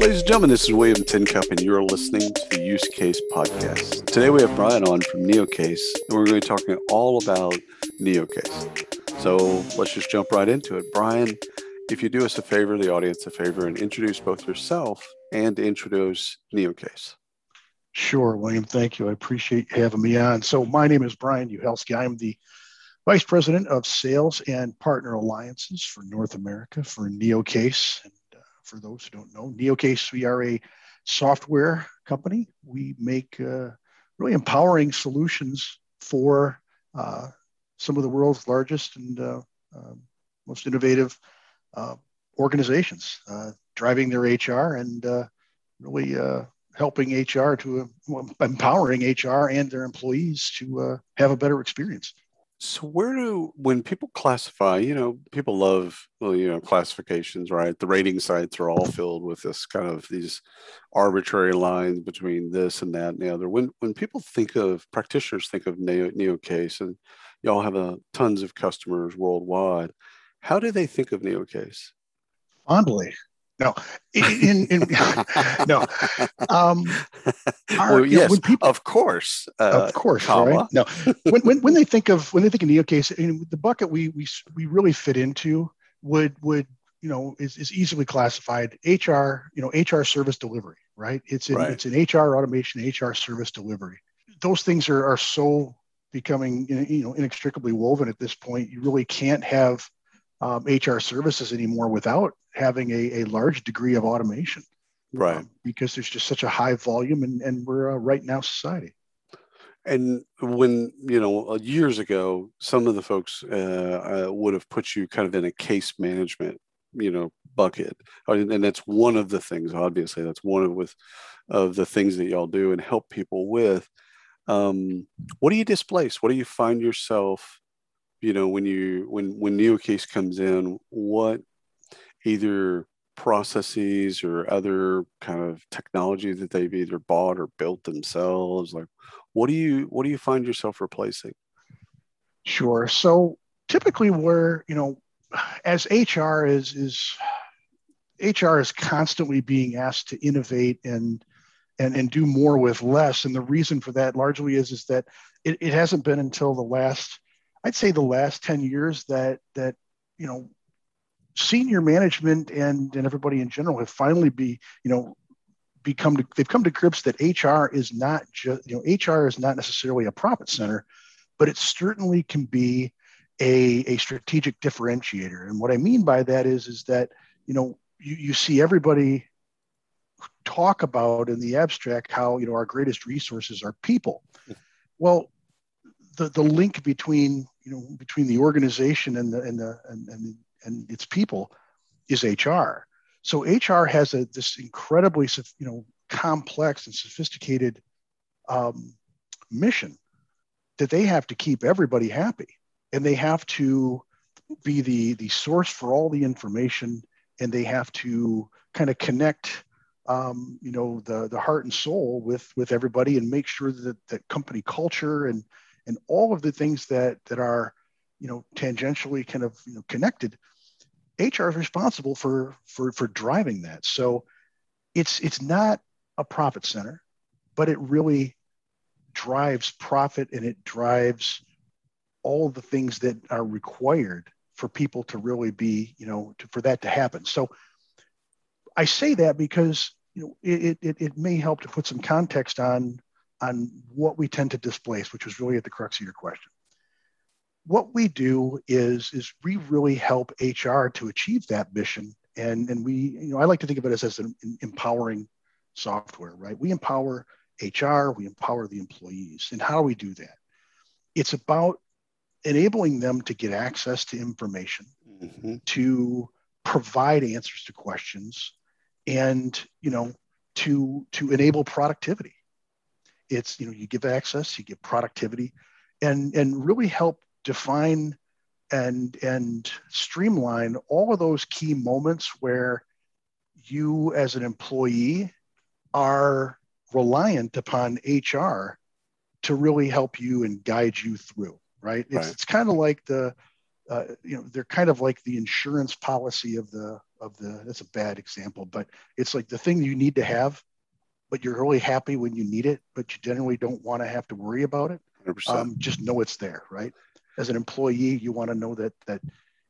Ladies and gentlemen, this is William Tincup, and you're listening to the Use Case Podcast. Today we have Brian on from NeoCase, and we're going to be talking all about NeoCase. So let's just jump right into it. Brian, if you do us a favor, the audience a favor, and introduce both yourself and introduce NeoCase. Sure, William. Thank you. I appreciate having me on. So my name is Brian Uhelski. I'm the Vice President of Sales and Partner Alliances for North America for NeoCase. For those who don't know, NeoCase, we are a software company. We make uh, really empowering solutions for uh, some of the world's largest and uh, um, most innovative uh, organizations, uh, driving their HR and uh, really helping HR to empowering HR and their employees to have a better experience. So where do when people classify, you know, people love well, you know, classifications, right? The rating sites are all filled with this kind of these arbitrary lines between this and that and the other. When when people think of practitioners think of Neo, NeoCase and y'all have a, tons of customers worldwide, how do they think of NeoCase? Fondly. No, in, in, no. Um, our, well, yes, know, people, of course, uh, of course, comma. right? No, when, when, when they think of when they think of NeoCase, in the bucket we we we really fit into would would you know is, is easily classified HR you know HR service delivery, right? It's in, right. it's an HR automation, HR service delivery. Those things are are so becoming you know inextricably woven at this point. You really can't have um, HR services anymore without having a, a large degree of automation. Right. Um, because there's just such a high volume and, and we're a right now society. And when, you know, uh, years ago, some of the folks uh, uh, would have put you kind of in a case management, you know, bucket. And that's one of the things, obviously, that's one of with of the things that y'all do and help people with. Um, what do you displace? What do you find yourself you know when you when when NeoCase comes in what either processes or other kind of technology that they've either bought or built themselves like what do you what do you find yourself replacing? Sure. So typically where you know as hr is is hr is constantly being asked to innovate and and and do more with less. And the reason for that largely is is that it, it hasn't been until the last I'd say the last 10 years that that you know senior management and and everybody in general have finally be you know become to, they've come to grips that HR is not just you know HR is not necessarily a profit center, but it certainly can be a, a strategic differentiator. And what I mean by that is is that you know you, you see everybody talk about in the abstract how you know our greatest resources are people. Hmm. Well, the, the link between you know between the organization and the and the and, and, and its people is HR. So HR has a this incredibly you know complex and sophisticated um, mission that they have to keep everybody happy, and they have to be the the source for all the information, and they have to kind of connect um, you know the the heart and soul with with everybody and make sure that that company culture and and all of the things that that are you know tangentially kind of you know connected hr is responsible for for for driving that. So it's it's not a profit center but it really drives profit and it drives all the things that are required for people to really be you know to, for that to happen. So i say that because you know it, it, it may help to put some context on on what we tend to displace, which was really at the crux of your question. What we do is, is we really help HR to achieve that mission. And, and we, you know, I like to think of it as, as an empowering software, right? We empower HR, we empower the employees. And how do we do that? It's about enabling them to get access to information, mm-hmm. to provide answers to questions, and you know, to to enable productivity it's you know you give access you give productivity and and really help define and and streamline all of those key moments where you as an employee are reliant upon HR to really help you and guide you through, right? It's, Right. it's kind of like the, uh, you know, they're kind of like the insurance policy of the, of the, that's a bad example, but it's like the thing you need to have, but you're really happy when you need it, but you generally don't want to have to worry about it. Um, just know it's there, right? As an employee, you want to know that, that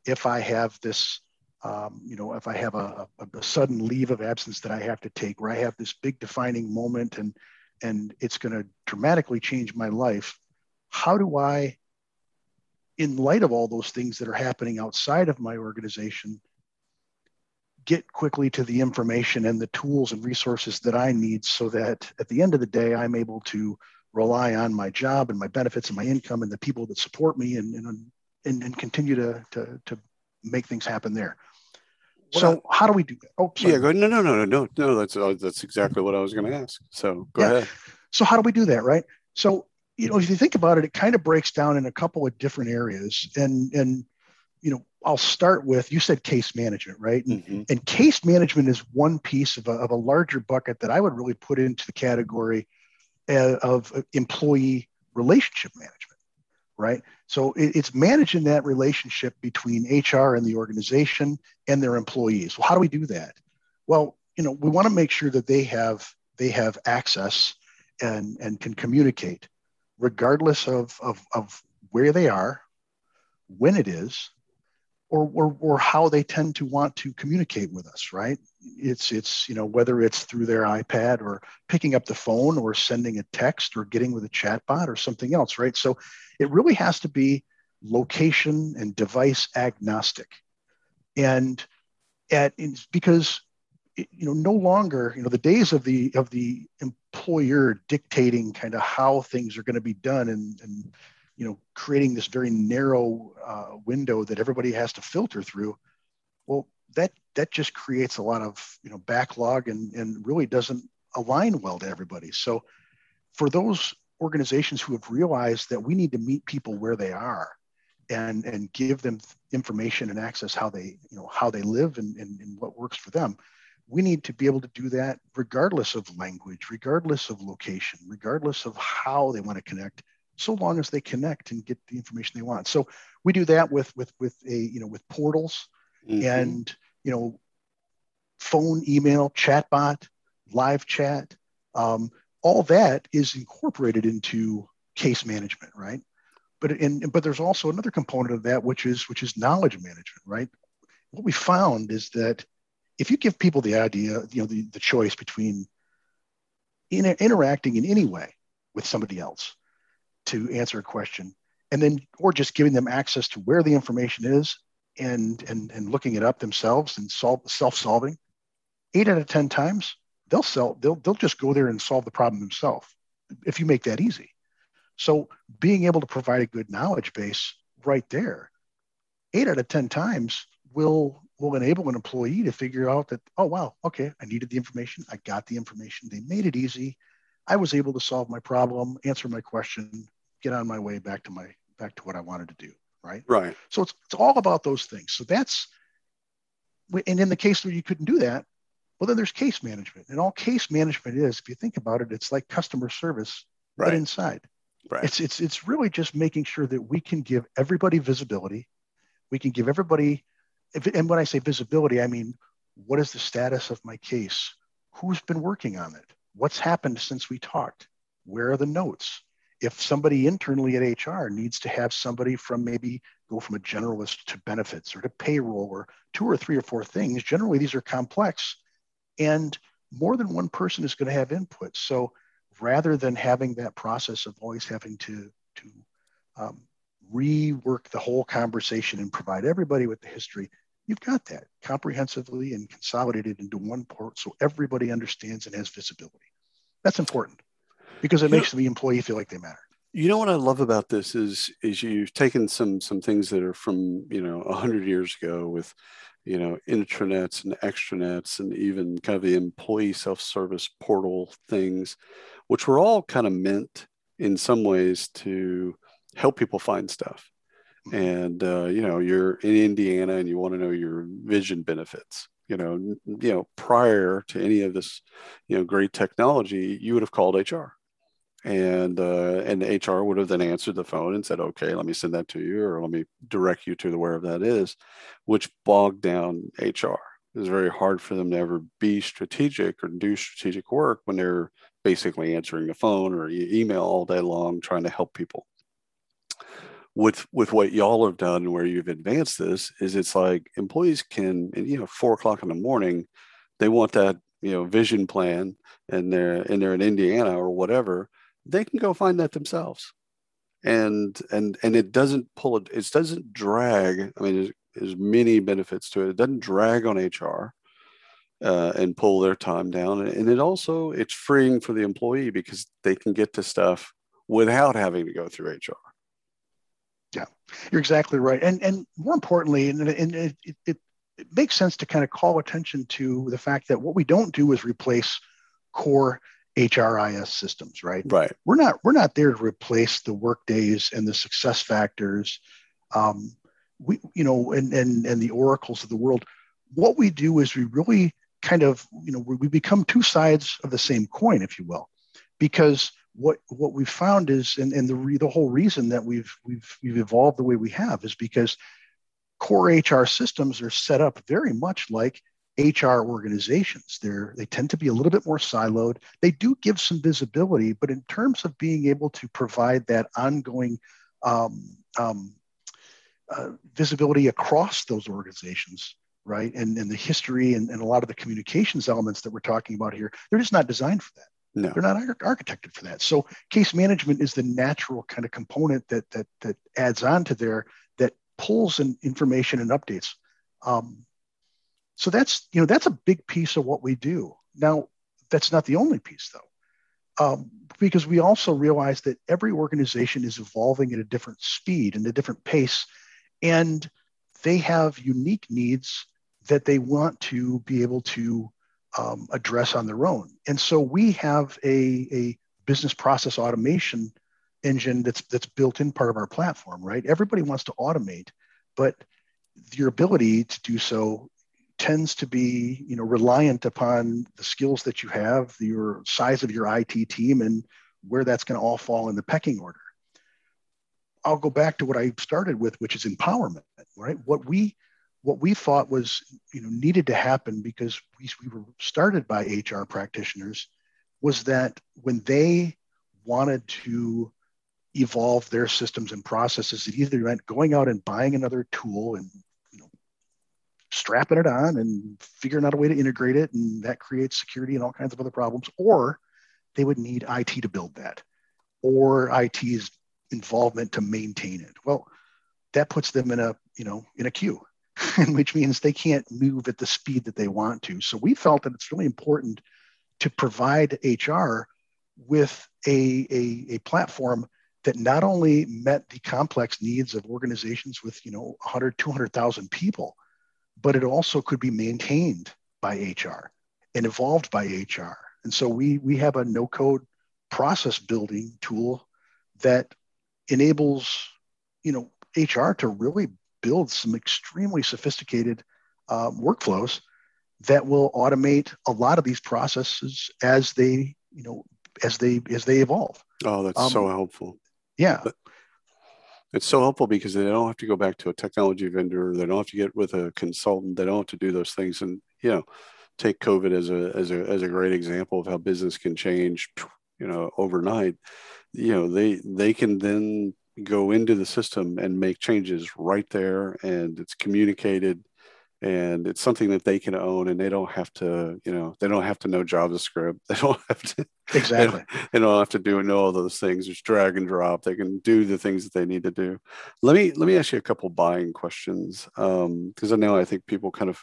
if I have this, um, you know, if I have a, a, a sudden leave of absence that I have to take, where I have this big defining moment and and it's going to dramatically change my life, how do I, in light of all those things that are happening outside of my organization, get quickly to the information and the tools and resources that I need so that at the end of the day, I'm able to rely on my job and my benefits and my income and the people that support me and, and, and, and continue to, to, to make things happen there. What so how do we do that? Oh, sorry. yeah, go. No, no, no, no, no, no. That's uh, that's exactly what I was going to ask. So go Yeah. ahead. So how do we do that, right? So you know, if you think about it, it kind of breaks down in a couple of different areas, and and you know, I'll start with you said case management, right? And, Mhm. and case management is one piece of a, of a larger bucket that I would really put into the category uh, of employee relationship management, right? So it, it's managing that relationship between HR and the organization and their employees. Well, how do we do that? Well, you know, we want to make sure that they have they have access and and can communicate regardless of of, of where they are, when it is, or, or or how they tend to want to communicate with us, right? It's it's you know whether it's through their iPad or picking up the phone or sending a text or getting with a chatbot or something else, right? So it really has to be location and device agnostic, and at because you know no longer you know the days of the of the employer dictating kind of how things are going to be done and and you know creating this very narrow uh, window that everybody has to filter through well that that just creates a lot of you know backlog and and really doesn't align well to everybody. So for those organizations who have realized that we need to meet people where they are and and give them information and access how they you know how they live and, and, and what works for them we need to be able to do that regardless of language regardless of location regardless of how they want to connect so long as they connect and get the information they want. So we do that with with with a you know with portals Mhm. and you know phone email chatbot live chat. Um, all that is incorporated into case management right? But in but there's also another component of that which is which is knowledge management right? What we found is that if you give people the idea you know the, the choice between inter- interacting in any way with somebody else to answer a question and then or just giving them access to where the information is and and and looking it up themselves and solve self-solving eight out of ten times they'll sell they'll they'll just go there and solve the problem themselves if you make that easy. So being able to provide a good knowledge base right there eight out of ten times will will enable an employee to figure out that oh wow okay i needed the information. I got the information. They made it easy. I was able to solve my problem answer my question get on my way back to my back to what i wanted to do right Right. so it's, it's all about those things. So that's, and in the case where you couldn't do that, well, then there's case management. And all case management is, if you think about it, it's like customer service, Right. inside. Right. It's, it's, it's really just making sure that we can give everybody visibility. We can give everybody, if, and when I say visibility, I mean, what is the status of my case? Who's been working on it? What's happened since we talked? Where are the notes? If somebody internally at HR needs to have somebody from maybe go from a generalist to benefits or to payroll or two or three or four things, generally these are complex and more than one person is going to have input. So rather than having that process of always having to, to um, rework the whole conversation and provide everybody with the history, you've got that comprehensively and consolidated into one port so everybody understands and has visibility. That's important because it makes the employee feel like they matter. You know what I love about this is is you've taken some some things that are from you know a hundred years ago with you know intranets and extranets and even kind of the employee self-service portal things, which were all kind of meant in some ways to help people find stuff. And uh, you know, you're in Indiana and you want to know your vision benefits. You know, you know, prior to any of this, you know, great technology, you would have called HR and uh, and HR would have then answered the phone and said, "Okay, let me send that to you, or let me direct you to the wherever that is," which bogged down HR. It was very hard for them to ever be strategic or do strategic work when they're basically answering the phone or email all day long trying to help people. With with what y'all have done, and where you've advanced this, is it's like employees can, you know, four o'clock in the morning, they want that you know vision plan, and they're and they're in Indiana or whatever they can go find that themselves. And and and it doesn't pull it it doesn't drag i mean there's, there's many benefits to it. It doesn't drag on hr uh, and pull their time down. And it also it's freeing for the employee because they can get to stuff without having to go through hr yeah you're exactly right. And and more importantly and, and it, it, it makes sense to kind of call attention to the fact that what we don't do is replace core HRIS systems, right? Right. We're not we're not there to replace the Workdays and the SuccessFactors, um, we you know, and and and the Oracles of the world. What we do is we really kind of you know we become two sides of the same coin, if you will, because what what we found is and, and the re, the whole reason that we've we've we've evolved the way we have is because core HR systems are set up very much like HR organizations. They're, they tend to be a little bit more siloed. They do give some visibility, but in terms of being able to provide that ongoing um, um, uh, visibility across those organizations, right? And, and the history and, and a lot of the communications elements that we're talking about here, they're just not designed for that. No. They're not architected for that. So case management is the natural kind of component that that that adds on to there that pulls in information and updates. Um, so that's you know that's a big piece of what we do. Now that's not the only piece though, um, because we also realize that every organization is evolving at a different speed and a different pace, and they have unique needs that they want to be able to um, address on their own. And so we have a, a business process automation engine that's that's built in part of our platform, right? Everybody wants to automate, but your ability to do so tends to be you know reliant upon the skills that you have your size of your IT team and where that's going to all fall in the pecking order. I'll go back to what I started with which is empowerment right? What we what we thought was you know needed to happen because we, we were started by HR practitioners was that when they wanted to evolve their systems and processes it either meant going out and buying another tool and strapping it on and figuring out a way to integrate it. And that creates security and all kinds of other problems. Or they would need IT to build that or IT's involvement to maintain it. Well, that puts them in a, you know, in a queue, which means they can't move at the speed that they want to. So we felt that it's really important to provide HR with a, a, a platform that not only met the complex needs of organizations with, you know, 100, 200,000 people, but it also could be maintained by HR and evolved by HR. And so we we have a no code process building tool that enables you know HR to really build some extremely sophisticated um, workflows that will automate a lot of these processes as they you know as they as they evolve. Oh, that's um, so helpful. Yeah. But it's so helpful because they don't have to go back to a technology vendor. They don't have to get with a consultant. They don't have to do those things. And you know, take COVID as a as a as a great example of how business can change, you know, overnight. You know, they they can then go into the system and make changes right there, and it's communicated and it's something that they can own and they don't have to you know they don't have to know javascript. They don't have to exactly they don't, they don't have to do know all those things. Just drag and drop. They can do the things that they need to do. Let me let me ask you a couple buying questions because um, i know i think people kind of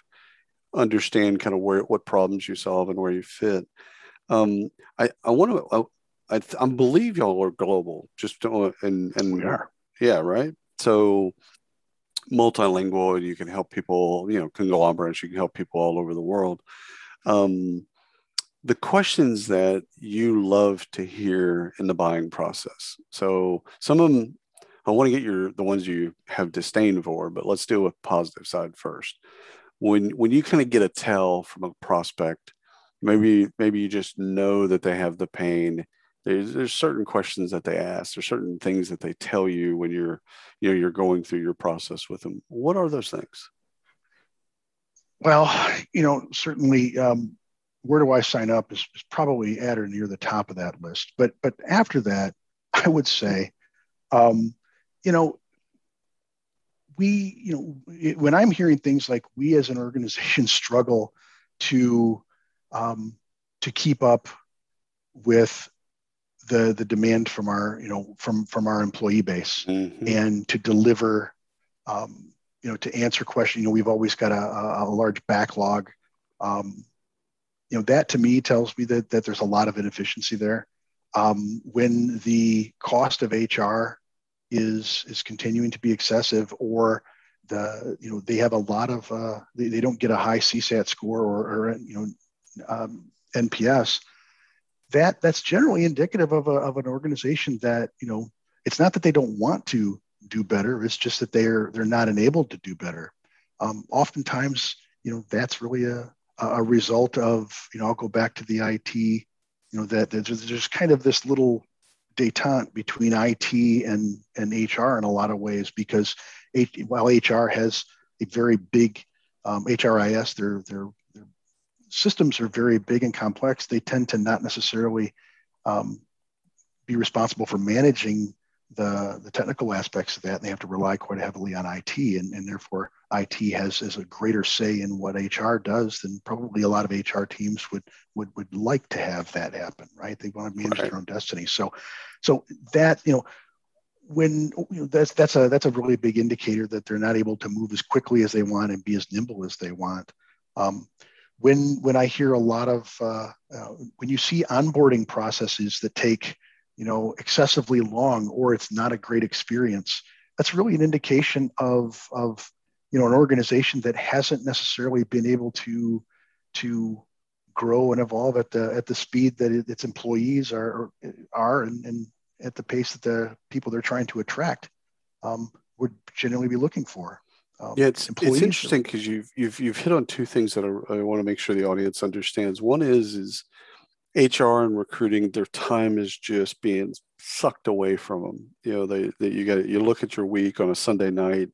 understand kind of where what problems you solve and where you fit. Um, i i want to I, I, believe y'all are global just to, and and we are. Yeah right? So multilingual you can help people you know conglomerates you can help people all over the world um, the questions that you love to hear in the buying process so some of them I want to get your the ones you have disdain for, but let's deal with positive side first. When when you kind of get a tell from a prospect, maybe maybe you just know that they have the pain. There's, there's certain questions that they ask. There's certain things that they tell you when you're you know you're going through your process with them. What are those things? Well, you know, certainly um, where do I sign up is, is, probably at or near the top of that list. But but after that, I would say, um, you know, we you know it, when I'm hearing things like we as an organization struggle to um, to keep up with the the demand from our you know from from our employee base mm-hmm. and to deliver um, you know, to answer questions, you know, we've always got a, a large backlog. Um, you know, that to me tells me that, that there's a lot of inefficiency there. Um, when the cost of HR is is continuing to be excessive, or the you know they have a lot of uh, they, they don't get a high CSAT score or, or you know um, NPS, that that's generally indicative of, a, of an organization that you know it's not that they don't want to do better. It's just that they're they're not enabled to do better. Um, oftentimes, you know, that's really a a result of you know I'll go back to the IT. You know that there's, there's kind of this little detente between IT and and HR in a lot of ways because H, while HR has a very big um, HRIS, their, their systems are very big and complex. They tend to not necessarily um, be responsible for managing the, the technical aspects of that, and they have to rely quite heavily on IT, and, and therefore IT has, has a greater say in what HR does than probably a lot of HR teams would would would like to have that happen, right? They want to manage right. their own destiny. So, so that you know, when you know, that's that's a that's a really big indicator that they're not able to move as quickly as they want and be as nimble as they want. Um, when when I hear a lot of uh, uh, when you see onboarding processes that take you know excessively long or it's not a great experience that's really an indication of of you know an organization that hasn't necessarily been able to to grow and evolve at the at the speed that it, its employees are are and, and at the pace that the people they're trying to attract um, would generally be looking for. Um, yeah, it's, it's interesting because you've you've you've hit on two things that I, I want to make sure the audience understands. One is is HR and recruiting, their time is just being sucked away from them. You know, they, they you got you look at your week on a Sunday night,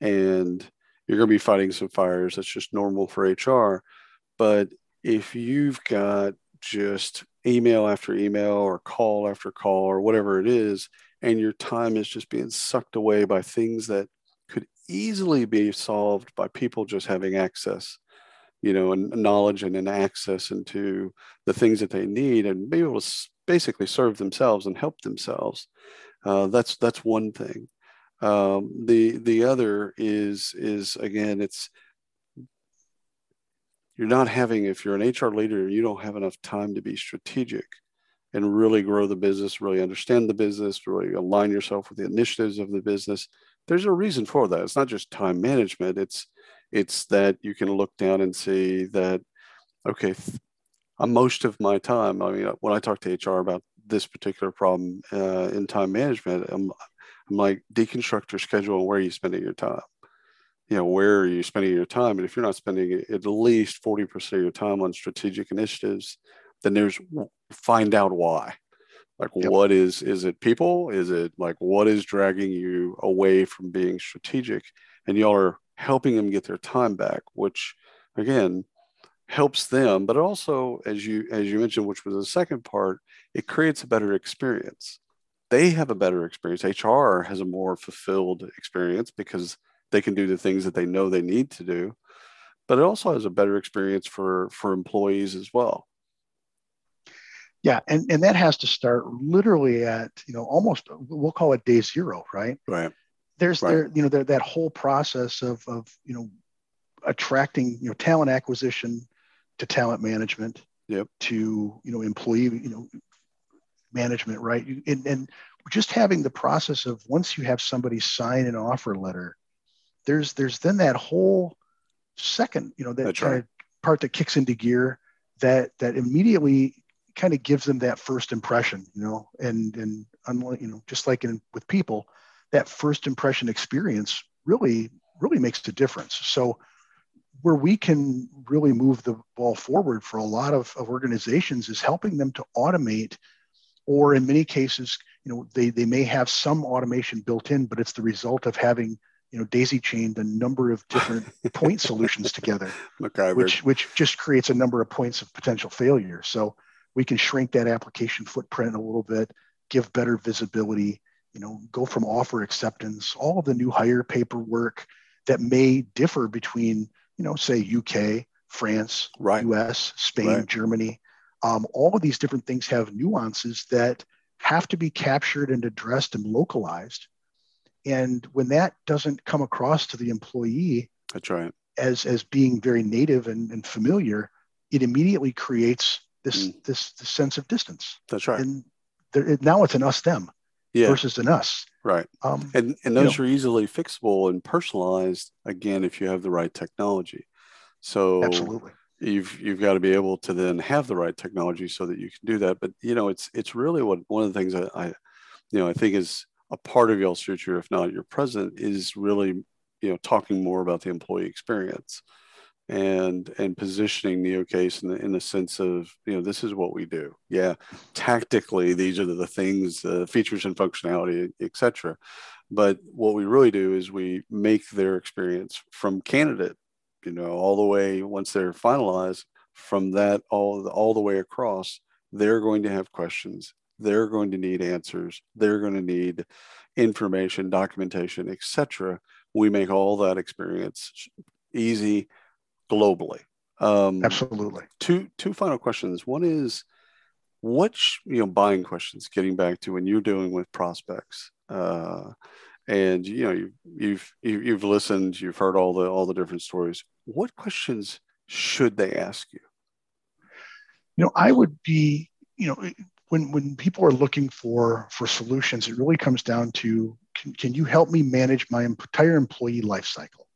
and you're going to be fighting some fires. That's just normal for HR. But if you've got just email after email or call after call or whatever it is, and your time is just being sucked away by things that easily be solved by people just having access you know, and knowledge and an access into the things that they need and be able to basically serve themselves and help themselves. Uh, that's that's one thing. Um, the the other is is again it's you're not having if you're an HR leader you don't have enough time to be strategic and really grow the business, really understand the business, really align yourself with the initiatives of the business. There's a reason for that. It's not just time management. It's it's that you can look down and see that, okay, most of my time, I mean, when I talk to HR about this particular problem uh, in time management, I'm, I'm like, deconstruct your schedule and where are you spending your time? You know, where are you spending your time? And if you're not spending at least 40% of your time on strategic initiatives, then there's find out why like yep. what is is it people is it like what is dragging you away from being strategic and y'all are helping them get their time back, which again helps them, but also as you as you mentioned, which was the second part, it creates a better experience. They have a better experience. HR has a more fulfilled experience because they can do the things that they know they need to do, but it also has a better experience for for employees as well. Yeah, and, and that has to start literally at, you know, almost we'll call it day zero, right? Right there's right. there you know there, that whole process of of you know attracting you know talent acquisition to talent management yep. to you know employee you know management right and, and just having the process of once you have somebody sign an offer letter there's there's then that whole second you know that That's kind right. of part that kicks into gear that that immediately kind of gives them that first impression you know and and unlike you know just like in with people that first impression experience really really makes a difference. So where we can really move the ball forward for a lot of, of organizations is helping them to automate or in many cases you know they, they may have some automation built in but it's the result of having you know daisy chained a number of different point solutions together which which just creates a number of points of potential failure so we can shrink that application footprint a little bit give better visibility you know go from offer acceptance all of the new hire paperwork that may differ between you know, say UK, France, right. US, Spain, right. Germany. Um, all of these different things have nuances that have to be captured and addressed and localized. And when that doesn't come across to the employee, that's right, as as being very native and, and familiar, it immediately creates this, mm. this this sense of distance. That's right. And there, now it's an us them yeah. versus an us. Right. Um, and and those you know, are easily fixable and personalized again if you have the right technology. So absolutely. You've you've got to be able to then have the right technology so that you can do that. But you know, it's it's really what one of the things I, I you know I think is a part of y'all's future, if not your present, is really you know talking more about the employee experience and and positioning NeoCase in the, in the sense of you know this is what we do. Yeah tactically these are the things uh, features and functionality etc but what we really do is we make their experience from candidate you know all the way once they're finalized from that all all the way across they're going to have questions they're going to need answers they're going to need information documentation etc we make all that experience easy globally. Um, Absolutely. Two two final questions. One is, what you know, buying questions. Getting back to when you're dealing with prospects, uh, and you know, you've you've you've listened, you've heard all the all the different stories. What questions should they ask you? You know, I would be, you know, when when people are looking for for solutions, it really comes down to can, can you help me manage my entire employee life cycle?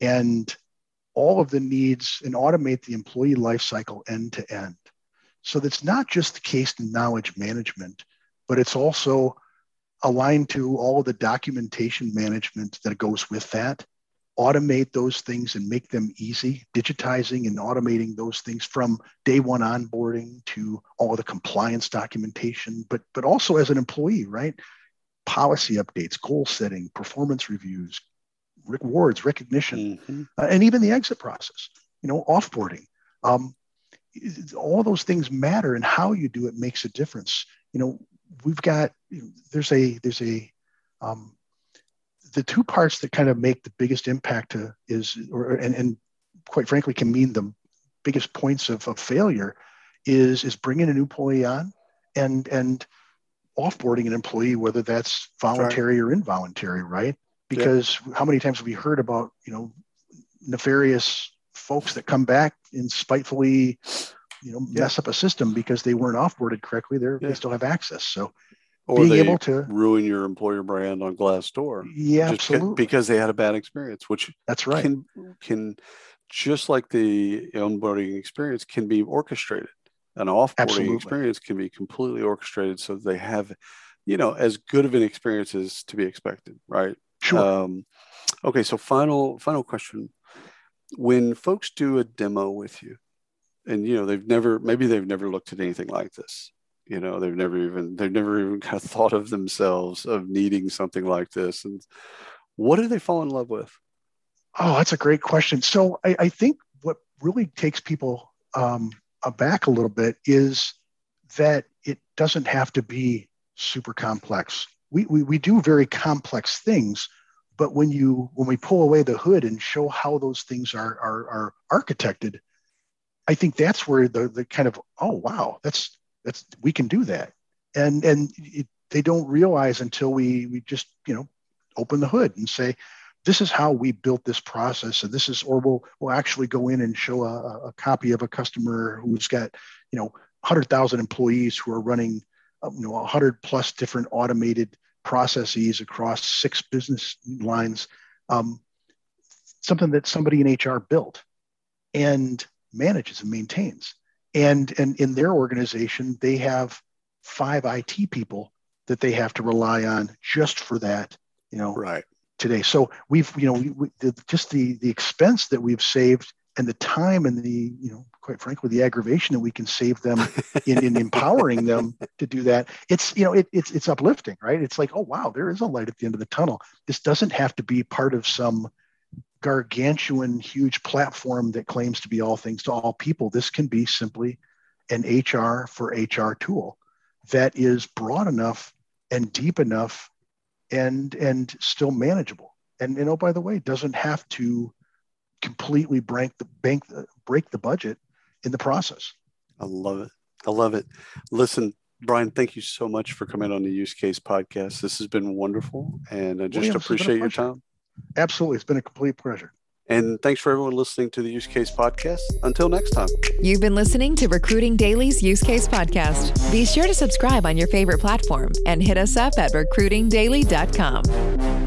And all of the needs and automate the employee lifecycle end to end. So that's not just the case in knowledge management, but it's also aligned to all of the documentation management that goes with that. Automate those things and make them easy, digitizing and automating those things from day one onboarding to all of the compliance documentation, but but also as an employee, right? Policy updates, goal setting, performance reviews, rewards, recognition, mm-hmm. uh, and even the exit process, you know, offboarding. Um, all those things matter and how you do it makes a difference. You know, we've got, there's a, there's a, um, the two parts that kind of make the biggest impact to is, or, and, and quite frankly, can mean the biggest points of, of failure is, is bringing a new employee on and, and offboarding an employee, whether that's voluntary right. or involuntary, right? Because yeah. how many times have we heard about you know nefarious folks that come back and spitefully you know mess up a system because they weren't offboarded correctly they yeah. they still have access so or being able to ruin your employer brand on Glassdoor yeah absolutely because they had a bad experience which that's right can can just like the onboarding experience can be orchestrated an offboarding absolutely. experience can be completely orchestrated so they have you know as good of an experience as to be expected right Sure. Um, okay, so final final question: When folks do a demo with you, and you know they've never maybe they've never looked at anything like this, you know they've never even they've never even kind of thought of themselves of needing something like this, and what do they fall in love with? Oh, that's a great question. So I, I think what really takes people um, aback a little bit is that it doesn't have to be super complex we, we, we do very complex things but when you when we pull away the hood and show how those things are are, are architected i think that's where the, the kind of oh wow that's that's we can do that. And and it, they don't realize until we we just you know open the hood and say this is how we built this process. And this is or we'll we'll actually go in and show a, a copy of a customer who's got you know 100000 employees who are running uh, you know 100 plus different automated processes across six business lines, um, something that somebody in HR built and manages and maintains. And, and in their organization, they have five IT people that they have to rely on just for that you know, right today. So we've, you know, we, we, the, just the the expense that we've saved and the time and the, you know, quite frankly, the aggravation that we can save them in, in empowering them to do that. It's, you know, it, it's it's uplifting, right? It's like, oh wow, there is a light at the end of the tunnel. This doesn't have to be part of some gargantuan, huge platform that claims to be all things to all people. This can be simply an HR for HR tool that is broad enough and deep enough and and still manageable. And you oh, know, by the way, doesn't have to completely break the bank break the budget in the process. I love it. I love it. Listen, Brian, thank you so much for coming on the Use Case podcast. This has been wonderful, and I just well, yeah, appreciate your time. Absolutely, it's been a complete pleasure. And thanks for everyone listening to the Use Case Podcast. Until next time. You've been listening to Recruiting Daily's Use Case Podcast. Be sure to subscribe on your favorite platform and hit us up at recruitingdaily.com.